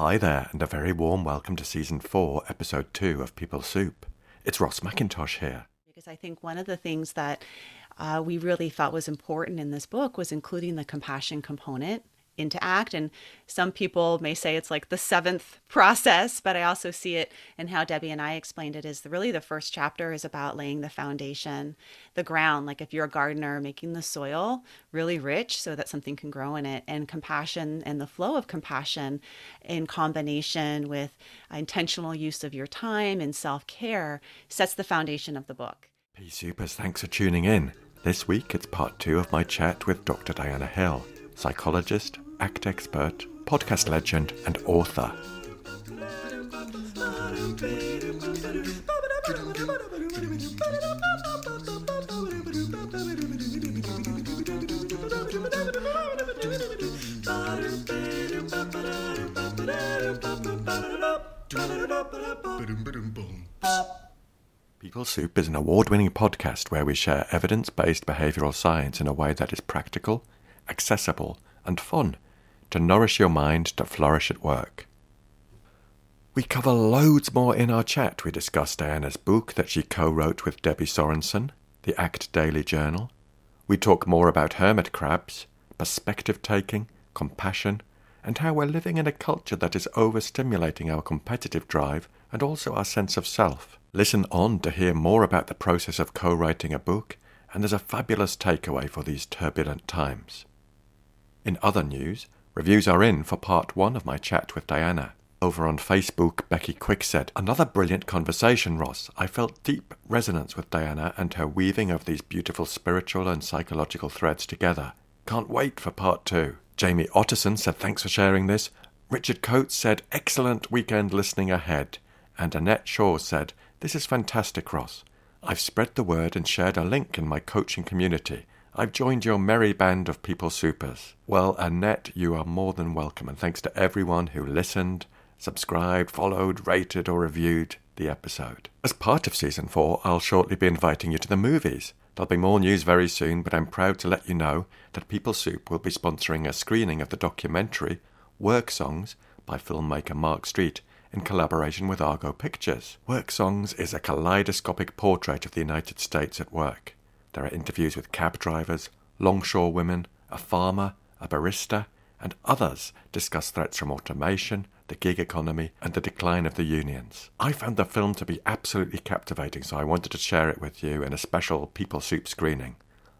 Hi there, and a very warm welcome to season four, episode two of People Soup. It's Ross McIntosh here. Because I think one of the things that uh, we really thought was important in this book was including the compassion component into act. And some people may say it's like the seventh process, but I also see it in how Debbie and I explained it is really the first chapter is about laying the foundation, the ground. Like if you're a gardener, making the soil really rich so that something can grow in it. And compassion and the flow of compassion in combination with intentional use of your time and self care sets the foundation of the book. P Supers, thanks for tuning in. This week it's part two of my chat with Dr. Diana Hill, psychologist, act expert, podcast legend, and author. People Soup is an award winning podcast where we share evidence based behavioral science in a way that is practical, accessible, and fun to nourish your mind to flourish at work. We cover loads more in our chat. We discuss Diana's book that she co wrote with Debbie Sorensen, the ACT Daily Journal. We talk more about hermit crabs, perspective taking, compassion, and how we're living in a culture that is overstimulating our competitive drive and also our sense of self. Listen on to hear more about the process of co writing a book, and there's a fabulous takeaway for these turbulent times. In other news, reviews are in for part one of my chat with Diana. Over on Facebook, Becky Quick said, Another brilliant conversation, Ross. I felt deep resonance with Diana and her weaving of these beautiful spiritual and psychological threads together. Can't wait for part two. Jamie Otterson said, Thanks for sharing this. Richard Coates said, Excellent weekend listening ahead. And Annette Shaw said, This is fantastic, Ross. I've spread the word and shared a link in my coaching community. I've joined your merry band of people supers. Well, Annette, you are more than welcome, and thanks to everyone who listened, subscribed, followed, rated, or reviewed the episode. As part of season four, I'll shortly be inviting you to the movies. There'll be more news very soon, but I'm proud to let you know that People Soup will be sponsoring a screening of the documentary Work Songs by filmmaker Mark Street in collaboration with Argo Pictures. Work Songs is a kaleidoscopic portrait of the United States at work. There are interviews with cab drivers, longshore women, a farmer, a barista, and others discuss threats from automation, the gig economy, and the decline of the unions. I found the film to be absolutely captivating, so I wanted to share it with you in a special People Soup screening.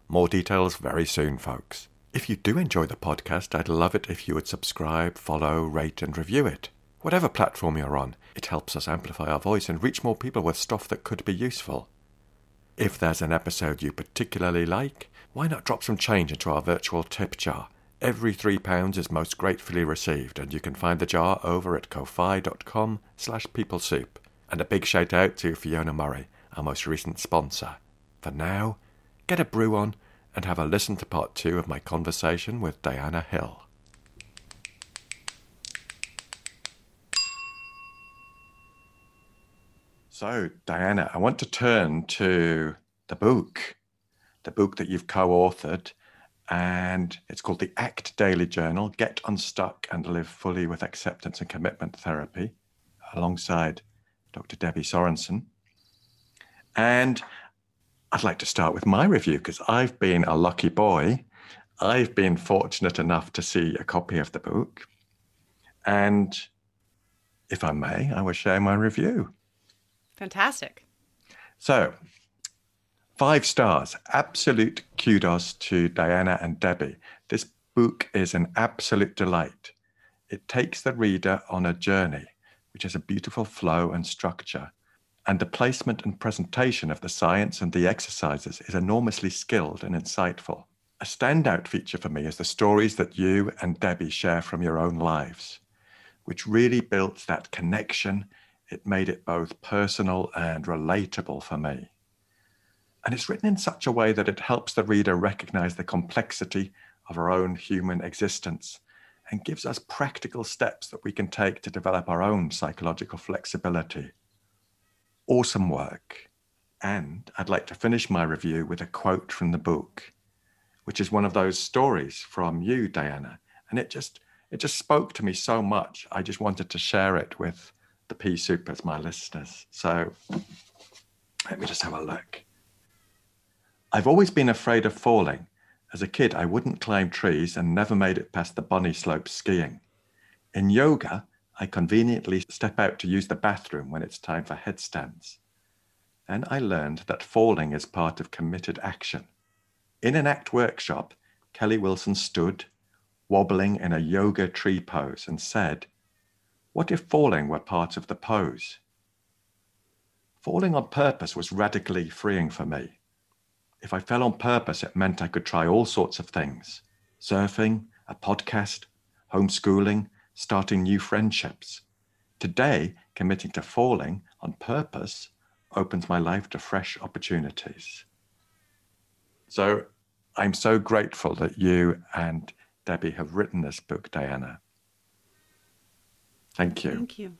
More details very soon, folks. If you do enjoy the podcast, I'd love it if you would subscribe, follow, rate, and review it. Whatever platform you're on, it helps us amplify our voice and reach more people with stuff that could be useful. If there's an episode you particularly like, why not drop some change into our virtual tip jar? Every £3 is most gratefully received, and you can find the jar over at ko-fi.com slash peoplesoup. And a big shout out to Fiona Murray, our most recent sponsor. For now, get a brew on and have a listen to part two of my conversation with Diana Hill. So, Diana, I want to turn to the book, the book that you've co authored, and it's called the ACT Daily Journal Get Unstuck and Live Fully with Acceptance and Commitment Therapy, alongside Dr. Debbie Sorensen. And I'd like to start with my review because I've been a lucky boy. I've been fortunate enough to see a copy of the book. And if I may, I will share my review. Fantastic. So, five stars. Absolute kudos to Diana and Debbie. This book is an absolute delight. It takes the reader on a journey, which has a beautiful flow and structure. And the placement and presentation of the science and the exercises is enormously skilled and insightful. A standout feature for me is the stories that you and Debbie share from your own lives, which really builds that connection it made it both personal and relatable for me. And it's written in such a way that it helps the reader recognize the complexity of our own human existence and gives us practical steps that we can take to develop our own psychological flexibility. Awesome work. And I'd like to finish my review with a quote from the book, which is one of those stories from you, Diana. And it just it just spoke to me so much. I just wanted to share it with the pea supers, my listeners. So let me just have a look. I've always been afraid of falling. As a kid, I wouldn't climb trees and never made it past the bunny slope skiing. In yoga, I conveniently step out to use the bathroom when it's time for headstands. Then I learned that falling is part of committed action. In an ACT workshop, Kelly Wilson stood, wobbling in a yoga tree pose, and said, What if falling were part of the pose? Falling on purpose was radically freeing for me. If I fell on purpose, it meant I could try all sorts of things surfing, a podcast, homeschooling, starting new friendships. Today, committing to falling on purpose opens my life to fresh opportunities. So I'm so grateful that you and Debbie have written this book, Diana. Thank you. Thank you.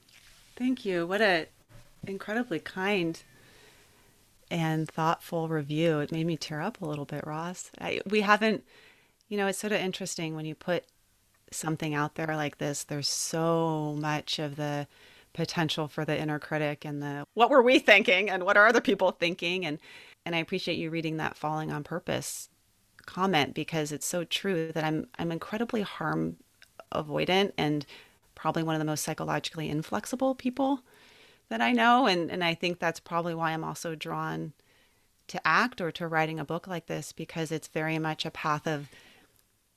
Thank you. What a incredibly kind and thoughtful review. It made me tear up a little bit, Ross. I, we haven't, you know, it's sort of interesting when you put something out there like this, there's so much of the potential for the inner critic and the what were we thinking and what are other people thinking and and I appreciate you reading that falling on purpose comment because it's so true that I'm I'm incredibly harm avoidant and probably one of the most psychologically inflexible people that I know. And, and I think that's probably why I'm also drawn to act or to writing a book like this because it's very much a path of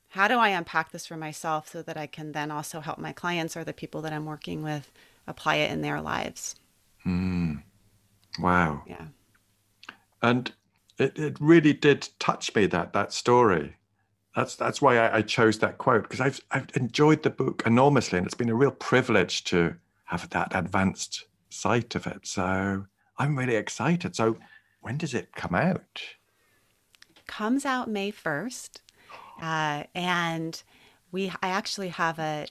how do I unpack this for myself so that I can then also help my clients or the people that I'm working with apply it in their lives. Mm. Wow. Yeah. And it, it really did touch me that that story. That's that's why I, I chose that quote because I've I've enjoyed the book enormously and it's been a real privilege to have that advanced sight of it. So I'm really excited. So when does it come out? Comes out May 1st. Uh, and we I actually have a,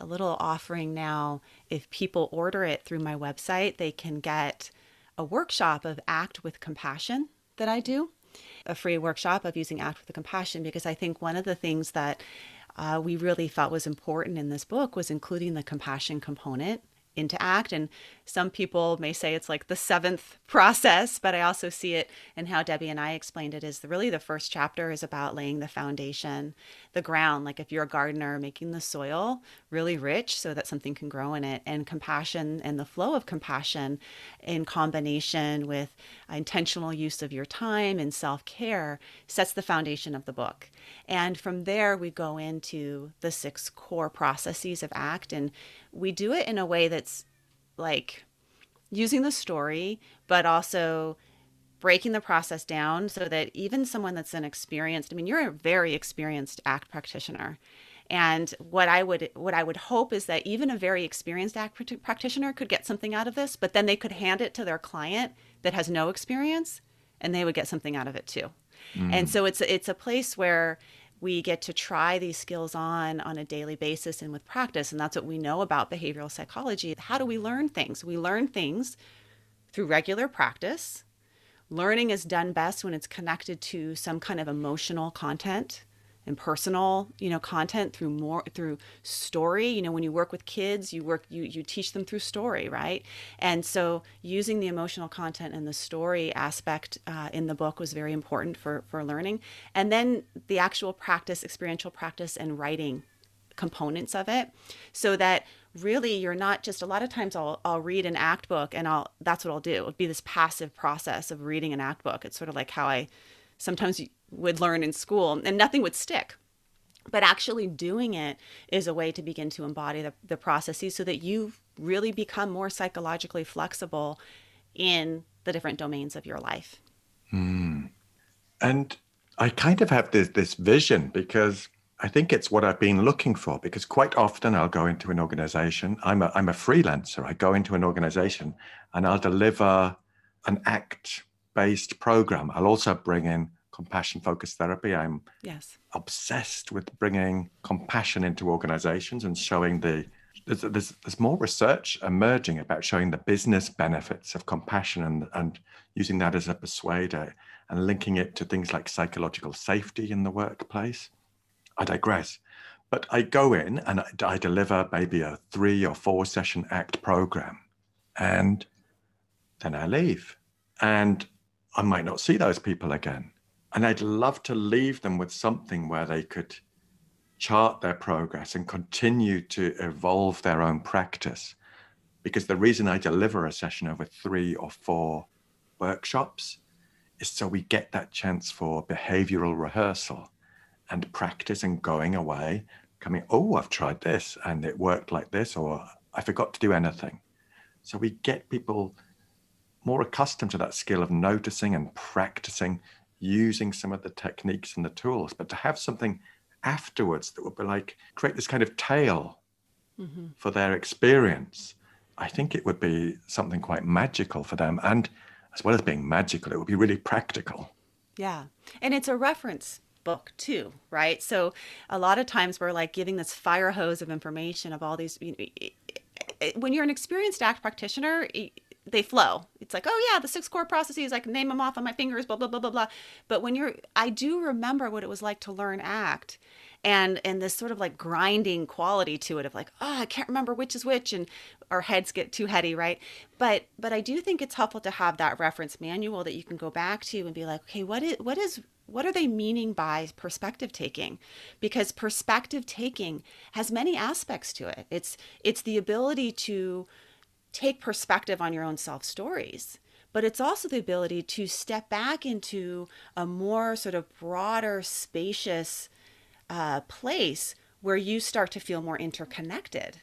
a little offering now. If people order it through my website, they can get a workshop of Act with Compassion that I do, a free workshop of using Act with Compassion, because I think one of the things that uh, we really felt was important in this book was including the compassion component into act and some people may say it's like the seventh process but i also see it and how debbie and i explained it is really the first chapter is about laying the foundation the ground. Like if you're a gardener making the soil really rich so that something can grow in it. And compassion and the flow of compassion in combination with intentional use of your time and self-care sets the foundation of the book. And from there we go into the six core processes of act. And we do it in a way that's like using the story, but also breaking the process down so that even someone that's an experienced, I mean, you're a very experienced ACT practitioner. And what I would what I would hope is that even a very experienced ACT practitioner could get something out of this, but then they could hand it to their client that has no experience, and they would get something out of it too. Mm. And so it's it's a place where we get to try these skills on on a daily basis and with practice and that's what we know about behavioral psychology. How do we learn things? We learn things through regular practice. Learning is done best when it's connected to some kind of emotional content and personal you know content through more through story. You know when you work with kids you work you you teach them through story right? And so using the emotional content and the story aspect uh, in the book was very important for for learning. And then the actual practice experiential practice and writing components of it so that really you're not just a lot of times I'll, I'll read an act book and I'll that's what I'll do. It'll be this passive process of reading an act book. It's sort of like how I sometimes you would learn in school and nothing would stick. But actually doing it is a way to begin to embody the, the processes so that you really become more psychologically flexible in the different domains of your life. Mm. and i kind of have this this vision because i think it's what i've been looking for because quite often i'll go into an organization. I'm a, I'm a freelancer. I go into an organization and i'll deliver an act based program i'll also bring in compassion focused therapy. I'm yes obsessed with bringing compassion into organizations and showing the there's, there's, there's more research emerging about showing the business benefits of compassion and, and using that as a persuader and linking it to things like psychological safety in the workplace. I digress. But I go in and I, I deliver maybe a three or four session act program, and then I leave. And I might not see those people again. And I'd love to leave them with something where they could chart their progress and continue to evolve their own practice. Because the reason I deliver a session over three or four workshops is so we get that chance for behavioral rehearsal and practice and going away, coming, oh, I've tried this and it worked like this, or I forgot to do anything. So we get people more accustomed to that skill of noticing and practicing using some of the techniques and the tools, but to have something afterwards that would be like create this kind of tale mm-hmm. for their experience, I think it would be something quite magical for them. And as well as being magical, it would be really practical. Yeah. And it's a reference book too, right? So a lot of times we're like giving this fire hose of information of all these. You know, when you're an experienced ACT practitioner, they flow. It's like, oh yeah, the six core processes, I can name them off on my fingers, blah blah blah blah blah. But when you're, I do remember what it was like to learn ACT, and and this sort of like grinding quality to it of like, oh, I can't remember which is which, and our heads get too heady, right? But but I do think it's helpful to have that reference manual that you can go back to and be like, okay, what is what is what are they meaning by perspective taking because perspective taking has many aspects to it it's it's the ability to take perspective on your own self stories but it's also the ability to step back into a more sort of broader spacious uh, place where you start to feel more interconnected.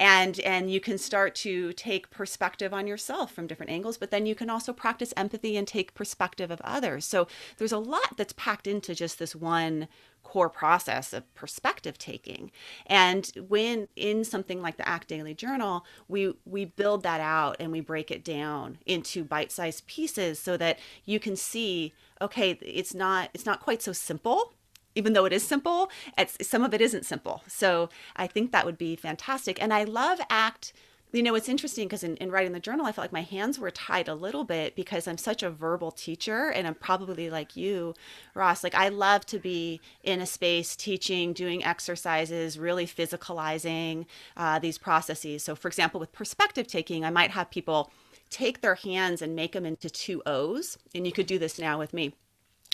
And and you can start to take perspective on yourself from different angles but then you can also practice empathy and take perspective of others. So there's a lot that's packed into just this one core process of perspective taking and when in something like the act daily journal we we build that out and we break it down into bite-sized pieces so that you can see okay it's not it's not quite so simple even though it is simple, it's some of it isn't simple. So I think that would be fantastic. And I love ACT. You know, it's interesting because in, in writing the journal, I felt like my hands were tied a little bit because I'm such a verbal teacher and I'm probably like you, Ross. Like, I love to be in a space teaching, doing exercises, really physicalizing uh, these processes. So, for example, with perspective taking, I might have people take their hands and make them into two O's. And you could do this now with me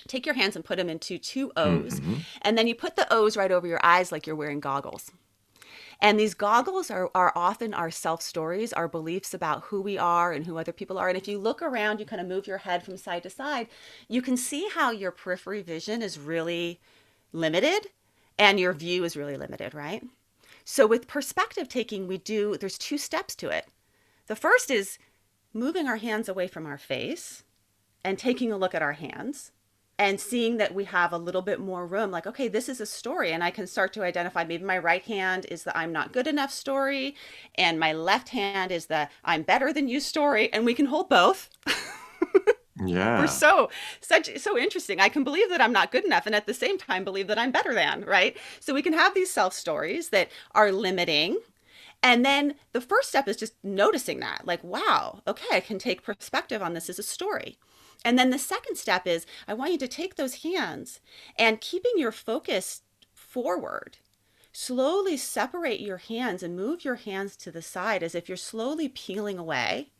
take your hands and put them into two O's. Mm-hmm. And then you put the O's right over your eyes like you're wearing goggles. And these goggles are, are often our self stories, our beliefs about who we are and who other people are. And if you look around, you kind of move your head from side to side, you can see how your periphery vision is really limited and your view is really limited, right? So with perspective taking, we do, there's two steps to it. The first is moving our hands away from our face and taking a look at our hands and seeing that we have a little bit more room like okay this is a story and i can start to identify maybe my right hand is the i'm not good enough story and my left hand is the i'm better than you story and we can hold both. Yeah. we're so such so interesting. I can believe that i'm not good enough and at the same time believe that i'm better than right? So we can have these self stories that are limiting and then the first step is just noticing that like wow okay i can take perspective on this as a story and then the second step is I want you to take those hands and keeping your focus forward. Slowly separate your hands and move your hands to the side as if you're slowly peeling away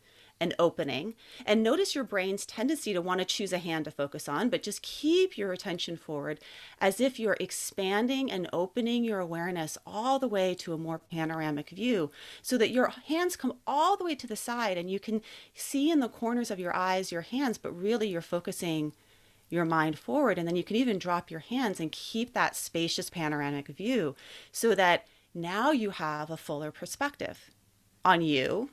and opening. And notice your brain's tendency to want to choose a hand to focus on, but just keep your attention forward as if you're expanding and opening your awareness all the way to a more panoramic view so that your hands come all the way to the side and you can see in the corners of your eyes your hands, but really you're focusing your mind forward. And then you can even drop your hands and keep that spacious panoramic view so that now you have a fuller perspective on you,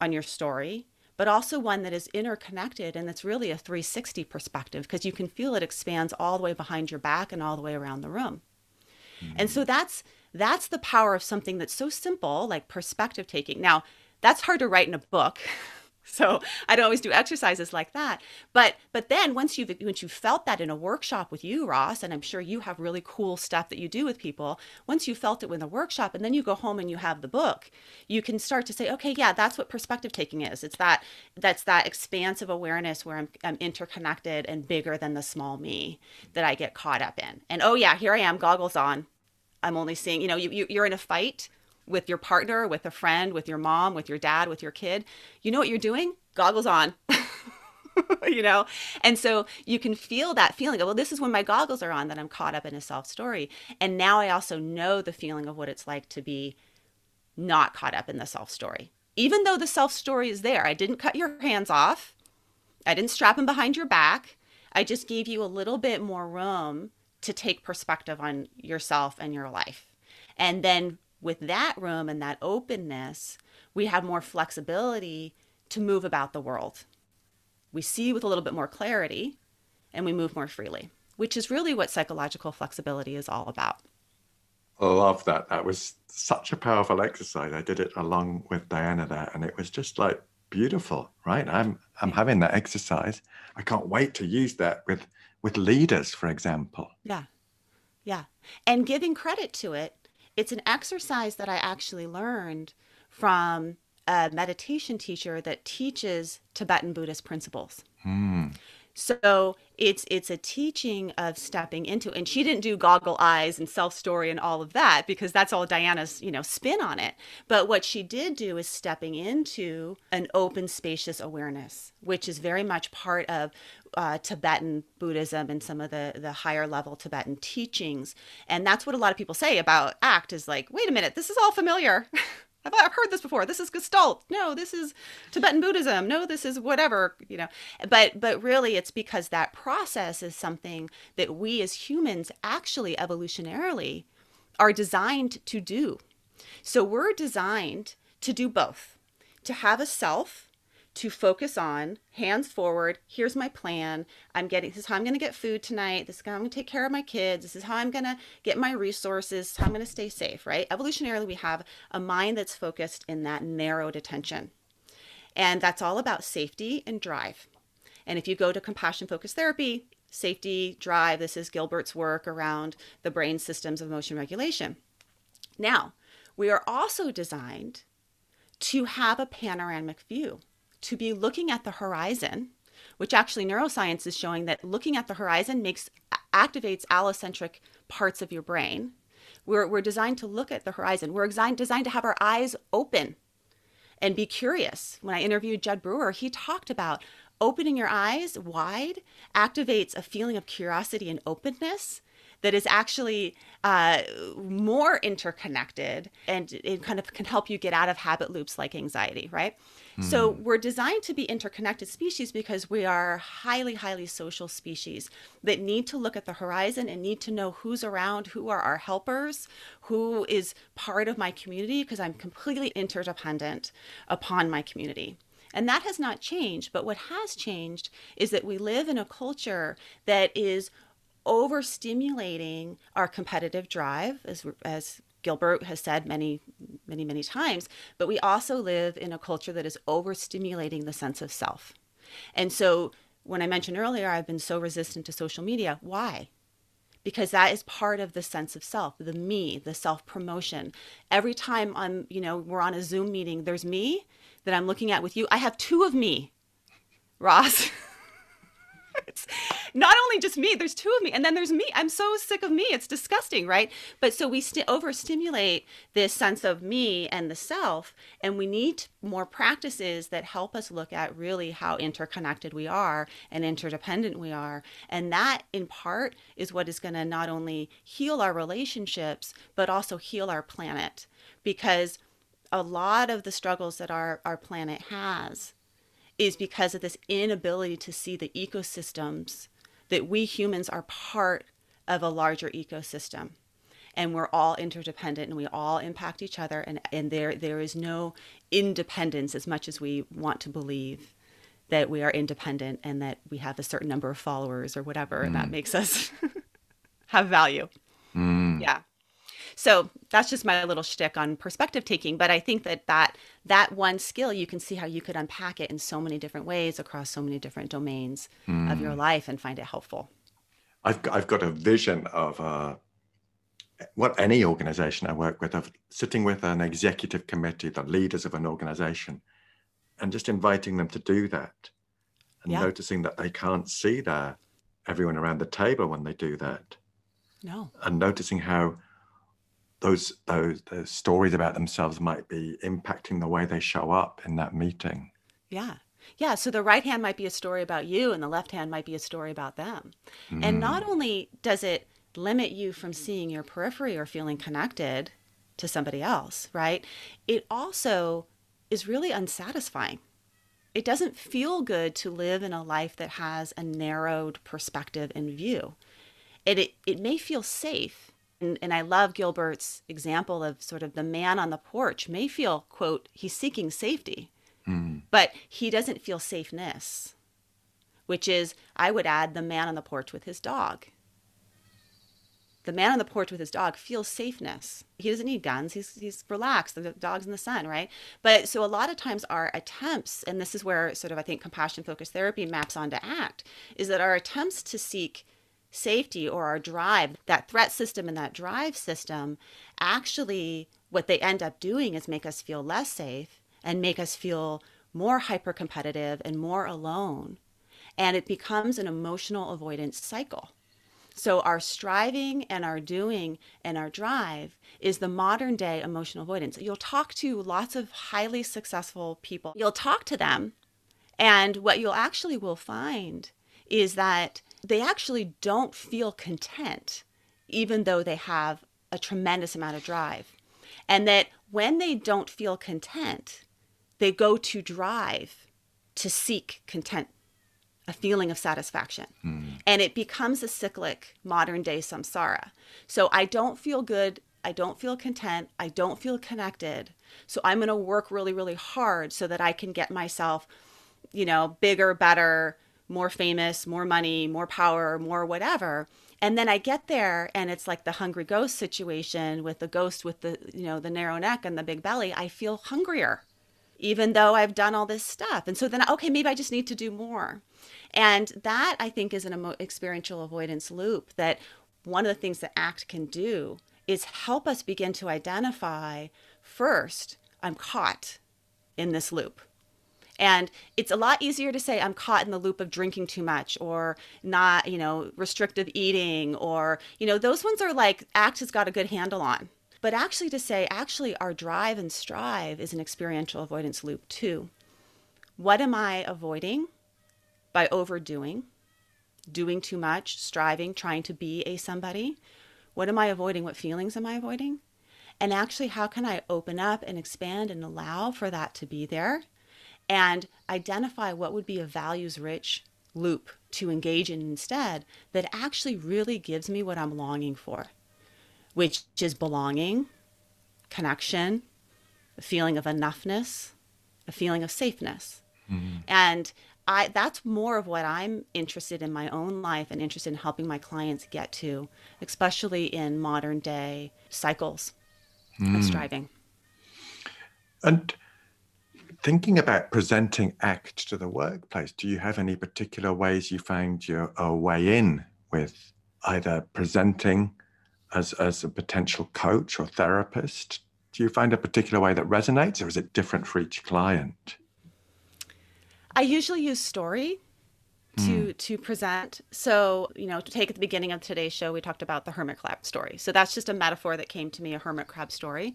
on your story, but also one that is interconnected and that's really a 360 perspective because you can feel it expands all the way behind your back and all the way around the room. Mm-hmm. And so that's that's the power of something that's so simple like perspective taking. Now, that's hard to write in a book. So I don't always do exercises like that. But but then once you've once you've felt that in a workshop with you, Ross, and I'm sure you have really cool stuff that you do with people, once you felt it in the workshop and then you go home and you have the book, you can start to say, okay, yeah, that's what perspective taking is. It's that that's that expansive awareness where I'm I'm interconnected and bigger than the small me that I get caught up in. And oh yeah, here I am, goggles on. I'm only seeing, you know, you, you you're in a fight with your partner, with a friend, with your mom, with your dad, with your kid. You know what you're doing? Goggles on. you know? And so you can feel that feeling of, well, this is when my goggles are on that I'm caught up in a self story. And now I also know the feeling of what it's like to be not caught up in the self story. Even though the self story is there, I didn't cut your hands off, I didn't strap them behind your back. I just gave you a little bit more room to take perspective on yourself and your life. And then with that room and that openness, we have more flexibility to move about the world. We see with a little bit more clarity and we move more freely, which is really what psychological flexibility is all about. I love that. That was such a powerful exercise. I did it along with Diana there, and it was just like beautiful, right? I'm I'm having that exercise. I can't wait to use that with with leaders, for example. Yeah. Yeah. And giving credit to it it's an exercise that I actually learned from a meditation teacher that teaches Tibetan Buddhist principles. Mm. So it's it's a teaching of stepping into and she didn't do goggle eyes and self story and all of that because that's all Diana's, you know, spin on it. But what she did do is stepping into an open spacious awareness, which is very much part of uh, Tibetan Buddhism and some of the the higher level Tibetan teachings. And that's what a lot of people say about ACT is like, wait a minute, this is all familiar. I've, I've heard this before. This is Gestalt. No, this is Tibetan Buddhism. No, this is whatever, you know. But but really it's because that process is something that we as humans actually evolutionarily are designed to do. So we're designed to do both. To have a self to focus on hands forward here's my plan. I'm getting this is how i'm going to get food tonight. This is how i'm going to take care of my kids. This is how i'm going to get my resources. How i'm going to stay safe right? Evolutionarily we have a mind that's focused in that narrowed attention and that's all about safety and drive. And if you go to compassion focused therapy safety drive this is gilbert's work around the brain systems of emotion regulation. Now we are also designed to have a panoramic view to be looking at the horizon, which actually neuroscience is showing that looking at the horizon makes activates allocentric parts of your brain. We're, we're designed to look at the horizon. We're designed, designed to have our eyes open and be curious. When I interviewed Jud Brewer, he talked about opening your eyes wide activates a feeling of curiosity and openness that is actually uh, more interconnected and it kind of can help you get out of habit loops like anxiety, right? Mm. So hmm. we're designed to be interconnected species because we are highly, highly social species that need to look at the horizon and need to know who's around, who are our helpers, who is part of my community, because I'm completely interdependent upon my community. And that has not changed. But what has changed is that we live in a culture that is overstimulating our competitive drive, as, as Gilbert has said many, many, many times, but we also live in a culture that is overstimulating the sense of self. And so when I mentioned earlier, I've been so resistant to social media. Why? Because that is part of the sense of self, the me, the self promotion. Every time I'm, you know, we're on a Zoom meeting, there's me that I'm looking at with you. I have two of me, Ross. it's not only just me, there's two of me, and then there's me. I'm so sick of me. It's disgusting, right? But so we st- overstimulate this sense of me and the self, and we need more practices that help us look at really how interconnected we are and interdependent we are. And that, in part, is what is going to not only heal our relationships, but also heal our planet. Because a lot of the struggles that our, our planet has is because of this inability to see the ecosystems that we humans are part of a larger ecosystem and we're all interdependent and we all impact each other and, and there there is no independence as much as we want to believe that we are independent and that we have a certain number of followers or whatever mm. and that makes us have value mm. yeah so that's just my little shtick on perspective taking. But I think that that that one skill, you can see how you could unpack it in so many different ways across so many different domains mm. of your hmm. life and find it helpful. I've got, I've got a vision of uh, what any organization I work with, of sitting with an executive committee, the leaders of an organization, and just inviting them to do that, and yeah. noticing that they can't see that everyone around the table when they do that. No. And noticing how those those those stories about themselves might be impacting the way they show up in that meeting. Yeah. Yeah, so the right hand might be a story about you and the left hand might be a story about them. Mm. And not only does it limit you from seeing your periphery or feeling connected to somebody else, right? It also is really unsatisfying. It doesn't feel good to live in a life that has a narrowed perspective and view. It, it, it may feel safe. And, and I love Gilbert's example of sort of the man on the porch may feel, quote, he's seeking safety, mm. but he doesn't feel safeness, which is, I would add, the man on the porch with his dog the man on the porch with his dog feels safeness. He doesn't need guns. He's he's relaxed. The dog's in the sun, right? But so a lot of times our attempts, and this is where sort of I think compassion focused therapy maps onto ACT, is that our attempts to seek safety or our drive, that threat system and that drive system, actually what they end up doing is make us feel less safe and make us feel more hyper competitive and more alone. And it becomes an emotional avoidance cycle. So, our striving and our doing and our drive is the modern day emotional avoidance. You'll talk to lots of highly successful people, you'll talk to them, and what you'll actually will find is that they actually don't feel content, even though they have a tremendous amount of drive. And that when they don't feel content, they go to drive to seek content a feeling of satisfaction. Mm. And it becomes a cyclic modern day samsara. So I don't feel good. I don't feel content. I don't feel connected. So I'm going to work really, really hard so that I can get myself, you know, bigger, better, more famous, more money, more power, more whatever. And then I get there and it's like the hungry ghost situation with the ghost with the, you know, the narrow neck and the big belly. I feel hungrier even though I've done all this stuff. And so then, okay, maybe I just need to do more. And that I think is an emo- experiential avoidance loop that one of the things that ACT can do is help us begin to identify first, I'm caught in this loop. And it's a lot easier to say I'm caught in the loop of drinking too much or not, you know, restrictive eating or, you know, those ones are like ACT has got a good handle on. But actually, to say, actually, our drive and strive is an experiential avoidance loop too. What am I avoiding by overdoing, doing too much, striving, trying to be a somebody? What am I avoiding? What feelings am I avoiding? And actually, how can I open up and expand and allow for that to be there and identify what would be a values rich loop to engage in instead that actually really gives me what I'm longing for? which is belonging, connection, a feeling of enoughness, a feeling of safeness. Mm-hmm. And I that's more of what I'm interested in my own life and interested in helping my clients get to, especially in modern day cycles mm. of striving. And thinking about presenting ACT to the workplace, do you have any particular ways you found your way in with either presenting as, as a potential coach or therapist? Do you find a particular way that resonates or is it different for each client? I usually use story to mm. to present. So, you know, to take at the beginning of today's show, we talked about the hermit crab story. So that's just a metaphor that came to me, a hermit crab story.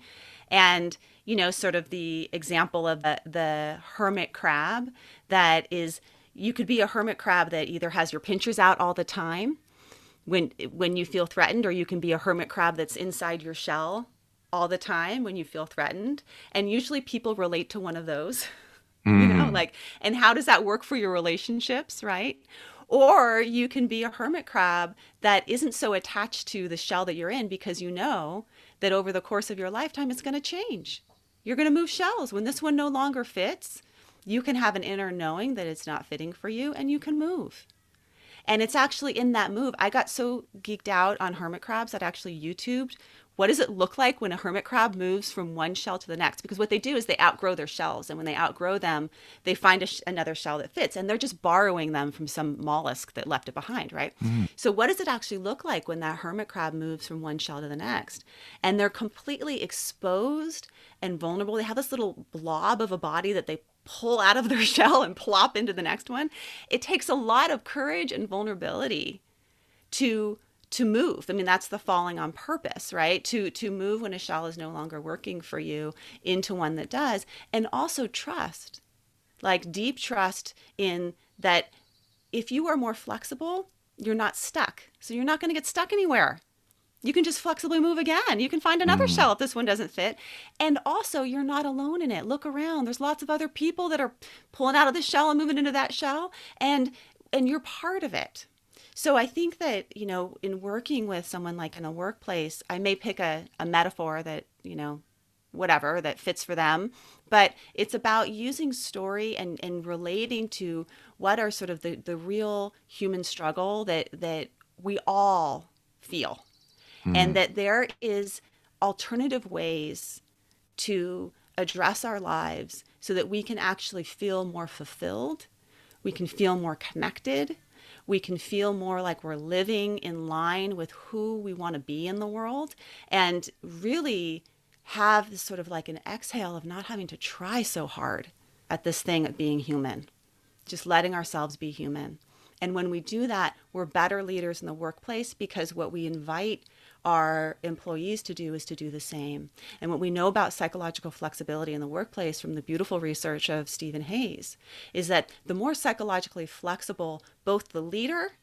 And, you know, sort of the example of the, the hermit crab that is you could be a hermit crab that either has your pinchers out all the time when when you feel threatened or you can be a hermit crab that's inside your shell all the time when you feel threatened and usually people relate to one of those mm. you know mm. like and how does that work for your relationships right or you can be a hermit crab that isn't so attached to the shell that you're in because you know that over the course of your lifetime it's going to change you're going to move shells when this one no longer fits you can have an inner knowing that it's not fitting for you and you can move and it's actually in that move. I got so geeked out on hermit crabs that I actually YouTubed what does it look like when a hermit crab moves from one shell to the next? Because what they do is they outgrow their shells. And when they outgrow them, they find sh- another shell that fits. And they're just borrowing them from some mollusk that left it behind, right? Mm. So, what does it actually look like when that hermit crab moves from one shell to the next? And they're completely exposed and vulnerable. They have this little blob of a body that they pull out of their shell and plop into the next one. It takes a lot of courage and vulnerability to to move. I mean, that's the falling on purpose, right? To to move when a shell is no longer working for you into one that does, and also trust, like deep trust in that if you are more flexible, you're not stuck. So you're not going to get stuck anywhere. You can just flexibly move again. You can find another mm. shell if this one doesn't fit. And also, you're not alone in it. Look around. There's lots of other people that are pulling out of this shell and moving into that shell, and and you're part of it. So I think that, you know, in working with someone like in a workplace, I may pick a, a metaphor that, you know, whatever that fits for them. But it's about using story and, and relating to what are sort of the, the real human struggle that, that we all feel. Mm. And that there is alternative ways to address our lives so that we can actually feel more fulfilled, we can feel more connected, we can feel more like we're living in line with who we want to be in the world and really have this sort of like an exhale of not having to try so hard at this thing of being human, just letting ourselves be human. And when we do that, we're better leaders in the workplace because what we invite our employees to do is to do the same. And what we know about psychological flexibility in the workplace from the beautiful research of Steven Hayes is that the more psychologically flexible both the leader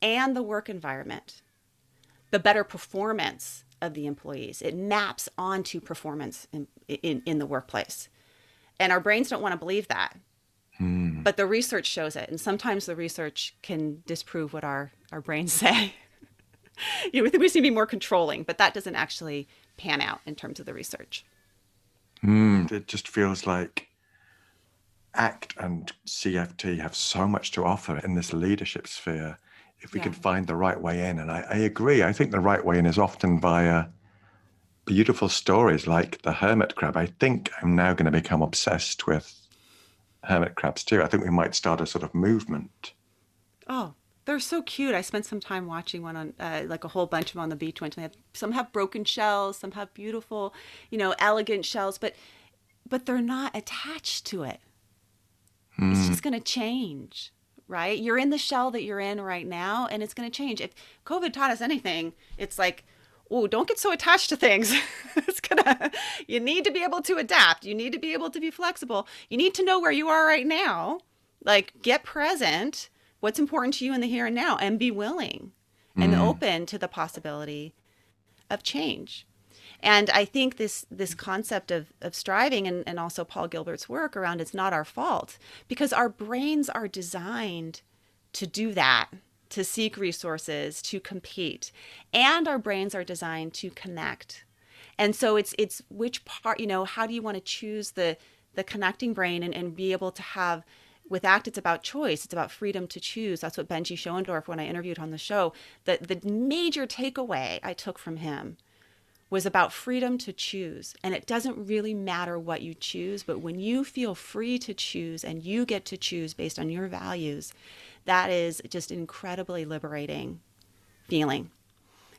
and the work environment, the better performance of the employees. It maps onto performance in, in, in the workplace. And our brains don't want to believe that. Hmm. But the research shows it. And sometimes the research can disprove what our, our brains say. you know, we think we seem to be more controlling, but that doesn't actually pan out in terms of the research. Mm, it just feels like ACT and CFT have so much to offer in this leadership sphere if we yeah. could find the right way in. And I, I, agree. I think the right way in is often via beautiful stories like the hermit crab. I think I'm now going to become obsessed with hermit crabs too. I think we might start a sort of movement. Oh, they're so cute. I spent some time watching one on, uh, like a whole bunch of them on the beach. Went some have broken shells, some have beautiful, you know, elegant shells, but but they're not attached to it. Mm. It's just hmm. going to change, right? You're in the shell that you're in right now, and it's going to change. If COVID taught us anything, it's like, oh, don't get so attached to things. it's gonna. You need to be able to adapt. You need to be able to be flexible. You need to know where you are right now. Like, get present what's important to you in the here and now and be willing and mm. open to the possibility of change and i think this this concept of of striving and, and also paul gilbert's work around it's not our fault because our brains are designed to do that to seek resources to compete and our brains are designed to connect and so it's it's which part you know how do you want to choose the the connecting brain and, and be able to have with ACT, it's about choice. It's about freedom to choose. That's what Benji Schoendorff, when I interviewed on the show, that the major takeaway I took from him was about freedom to choose. And it doesn't really matter what you choose, but when you feel free to choose and you get to choose based on your values, that is just incredibly liberating feeling.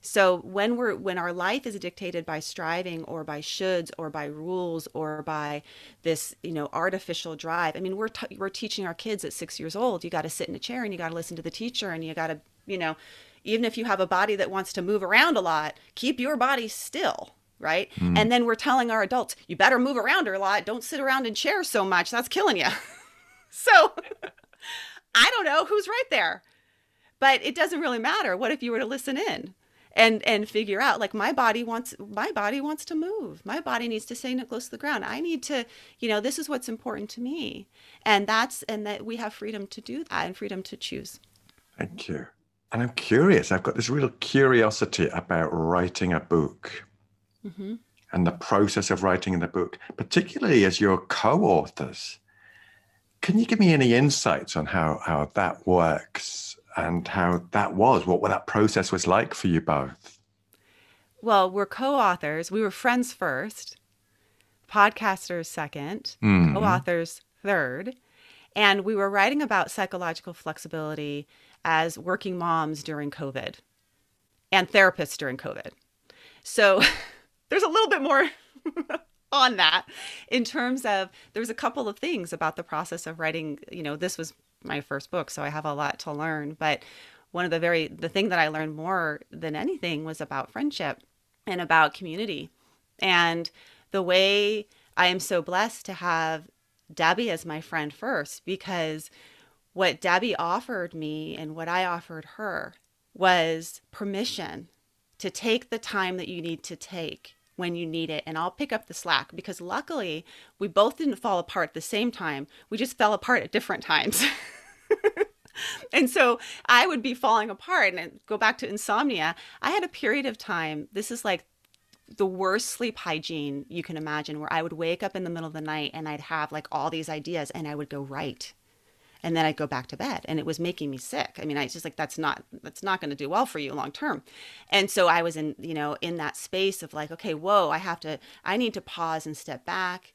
So when we're when our life is dictated by striving or by shoulds or by rules or by this you know artificial drive, I mean we're t- we're teaching our kids at six years old you got to sit in a chair and you got to listen to the teacher and you got to you know even if you have a body that wants to move around a lot, keep your body still right? Mm. And then we're telling our adults, you better move around a lot. Don't sit around in chairs so much. That's killing you. so I don't know who's right there. But it doesn't really matter. What if you were to listen in? And and figure out like my body wants my body wants to move. My body needs to stay close to the ground. I need to you know this is what's important to me. And that's and that we have freedom to do that and freedom to choose. Thank you. And i'm curious i've got this real curiosity about writing a book. Mm-hmm. and the process of writing the book particularly as your co-authors. Can you give me any insights on how how that works and how that was, what that process was like for you both. Well, we're co authors. We were friends first, podcasters 2nd mm-hmm. co authors third. And we were writing about psychological flexibility as working moms during COVID and therapists during COVID. So there's a little bit more on that in terms of there's a couple of things about the process of writing. You know, this was my first book, so I have a lot to learn. But one of the very the thing that I learned more than anything was about friendship and about community. And the way I am so blessed to have Debbie as my friend first because what Debbie offered me and what I offered her was permission to take the time that you need to take when you need it and I'll pick up the slack because luckily we both didn't fall apart at the same time. We just fell apart at different times. and so I would be falling apart and go back to insomnia. I had a period of time. This is like the worst sleep hygiene you can imagine where I would wake up in the middle of the night and I'd have like all these ideas and I would go write and then I'd go back to bed and it was making me sick. I mean, I just like that's not that's not going to do well for you long term. And so I was in, you know, in that space of like, okay, whoa, I have to I need to pause and step back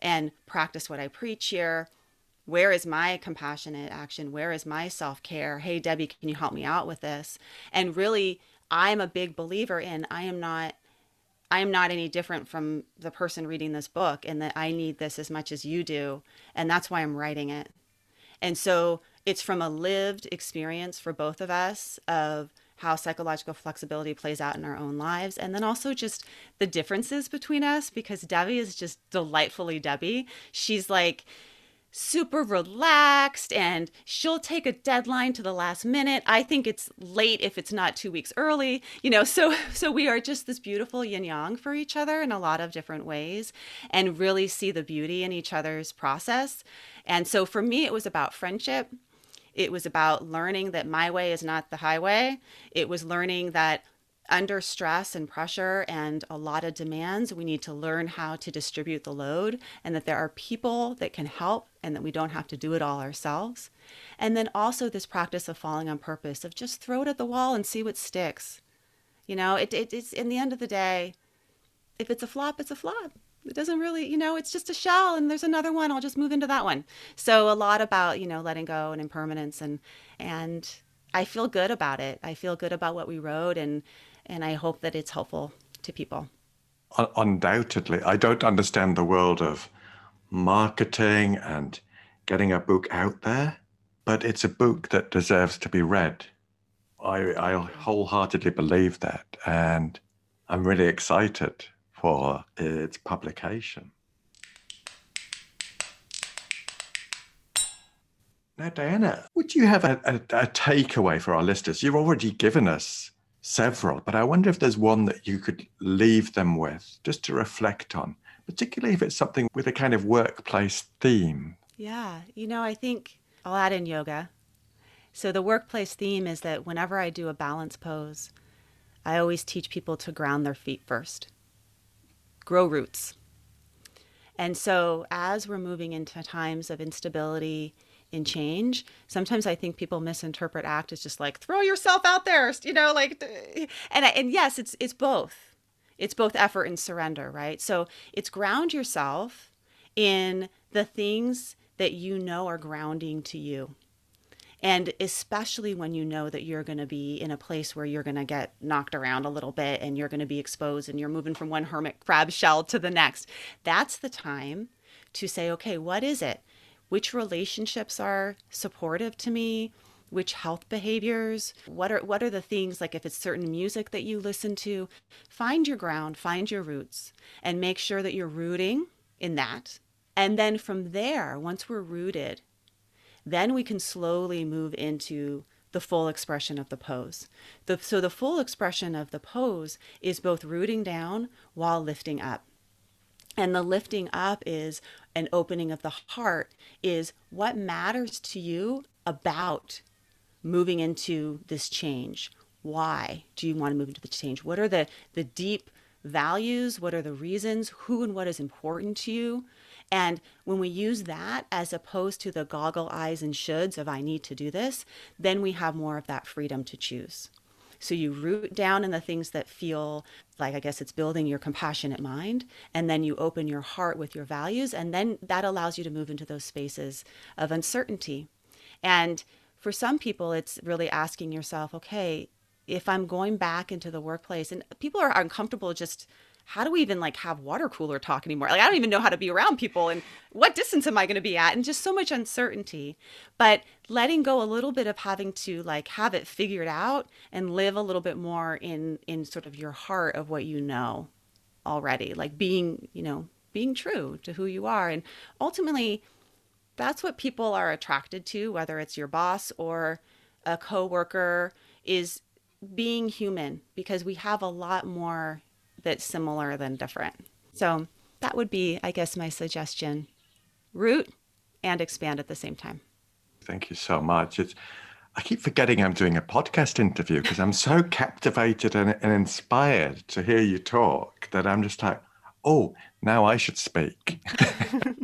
and practice what I preach here. Where is my compassionate action? Where is my self-care? Hey Debbie, can you help me out with this? And really I'm a big believer in I am not I am not any different from the person reading this book and that I need this as much as you do. And that's why I'm writing it. And so it's from a lived experience for both of us of how psychological flexibility plays out in our own lives and then also just the differences between us because Debbie is just delightfully Debbie. She's like super relaxed and she'll take a deadline to the last minute. I think it's late if it's not 2 weeks early. You know, so so we are just this beautiful yin yang for each other in a lot of different ways and really see the beauty in each other's process. And so for me it was about friendship. It was about learning that my way is not the highway. It was learning that under stress and pressure and a lot of demands, we need to learn how to distribute the load and that there are people that can help and that we don't have to do it all ourselves. And then also this practice of falling on purpose, of just throw it at the wall and see what sticks. You know, it, it, it's in the end of the day, if it's a flop, it's a flop. It doesn't really, you know, it's just a shell and there's another one. I'll just move into that one. So a lot about, you know, letting go and impermanence and, and I feel good about it. I feel good about what we wrote and and I hope that it's helpful to people. Undoubtedly, I don't understand the world of marketing and getting a book out there, but it's a book that deserves to be read. I, I wholeheartedly believe that, and I'm really excited for its publication. Now, Diana, would you have a, a, a, takeaway for our listeners? You've already given us several, but I wonder if there's one that you could leave them with just to reflect on, particularly if it's something with a kind of workplace theme. Yeah, you know, I think I'll add in yoga. So the workplace theme is that whenever I do a balance pose, I always teach people to ground their feet first, grow roots. And so as we're moving into times of instability in change. Sometimes I think people misinterpret ACT as just like throw yourself out there, you know, like and and yes, it's it's both. It's both effort and surrender, right? So it's ground yourself in the things that you know are grounding to you. And especially when you know that you're going to be in a place where you're going to get knocked around a little bit and you're going to be exposed and you're moving from one hermit crab shell to the next, that's the time to say, okay, what is it which relationships are supportive to me which health behaviors what are what are the things like if it's certain music that you listen to find your ground find your roots and make sure that you're rooting in that and then from there once we're rooted then we can slowly move into the full expression of the pose. The, so, the full expression of the pose is both rooting down while lifting up. And the lifting up is an opening of the heart, is what matters to you about moving into this change. Why do you want to move into the change? What are the, the deep values? What are the reasons? Who and what is important to you? And when we use that as opposed to the goggle eyes and shoulds of I need to do this, then we have more of that freedom to choose. So you root down in the things that feel like, I guess it's building your compassionate mind. And then you open your heart with your values. And then that allows you to move into those spaces of uncertainty. And for some people, it's really asking yourself, okay, if I'm going back into the workplace and people are uncomfortable just how do we even like have water cooler talk anymore? Like I don't even know how to be around people and what distance am I going to be at and just so much uncertainty. But letting go a little bit of having to like have it figured out and live a little bit more in in sort of your heart of what you know already. Like being, you know, being true to who you are and ultimately that's what people are attracted to whether it's your boss or a coworker is being human because we have a lot more that's similar than different. So that would be, I guess, my suggestion root and expand at the same time. Thank you so much. It's, I keep forgetting I'm doing a podcast interview because I'm so captivated and, and inspired to hear you talk that I'm just like, oh, now I should speak.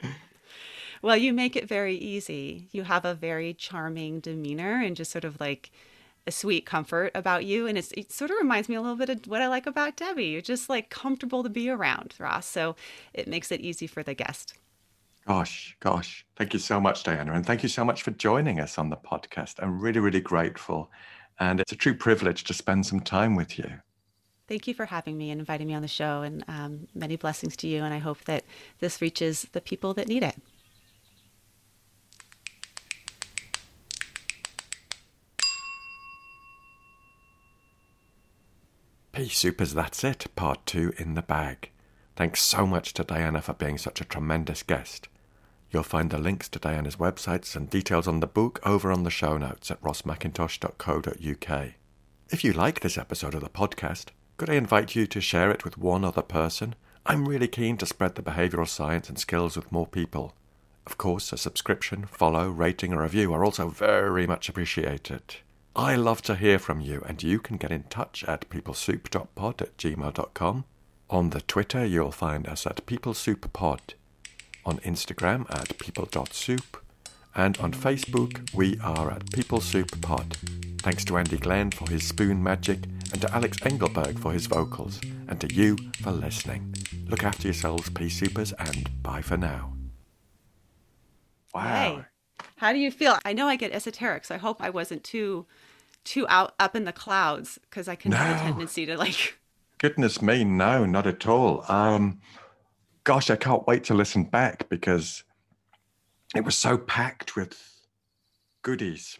well, you make it very easy. You have a very charming demeanor and just sort of like a sweet comfort about you. And it sort of reminds me a little bit of what I like about Debbie. You're just like comfortable to be around, Ross. So it makes it easy for the guest. Gosh, gosh. Thank you so much, Diana. And thank you so much for joining us on the podcast. I'm really, really grateful. And it's a true privilege to spend some time with you. Thank you for having me and inviting me on the show. And um, many blessings to you. And I hope that this reaches the people that need it. P Supers, that's it. Part two in the bag. Thanks so much to Diana for being such a tremendous guest. You'll find the links to Diana's websites and details on the book over on the show notes at rossmackintosh.co.uk. If you like this episode of the podcast, could I invite you to share it with one other person? I'm really keen to spread the behavioural science and skills with more people. Of course, a subscription, follow, rating, or review are also very much appreciated. I love to hear from you, and you can get in touch at peoplesoup.pod at gmail.com. On the Twitter, you'll find us at peoplesouppod. On Instagram at people.soup. And on Facebook, we are at peoplesouppod. Thanks to Andy Glenn for his spoon magic, and to Alex Engelberg for his vocals, and to you for listening. Look after yourselves, P Supers, and bye for now. Wow. Hey. How do you feel? I know I get esoteric, so I hope I wasn't too too out up in the clouds because I can no. have a tendency to like. Goodness me, no, not at all. Um, gosh, I can't wait to listen back because it was so packed with goodies.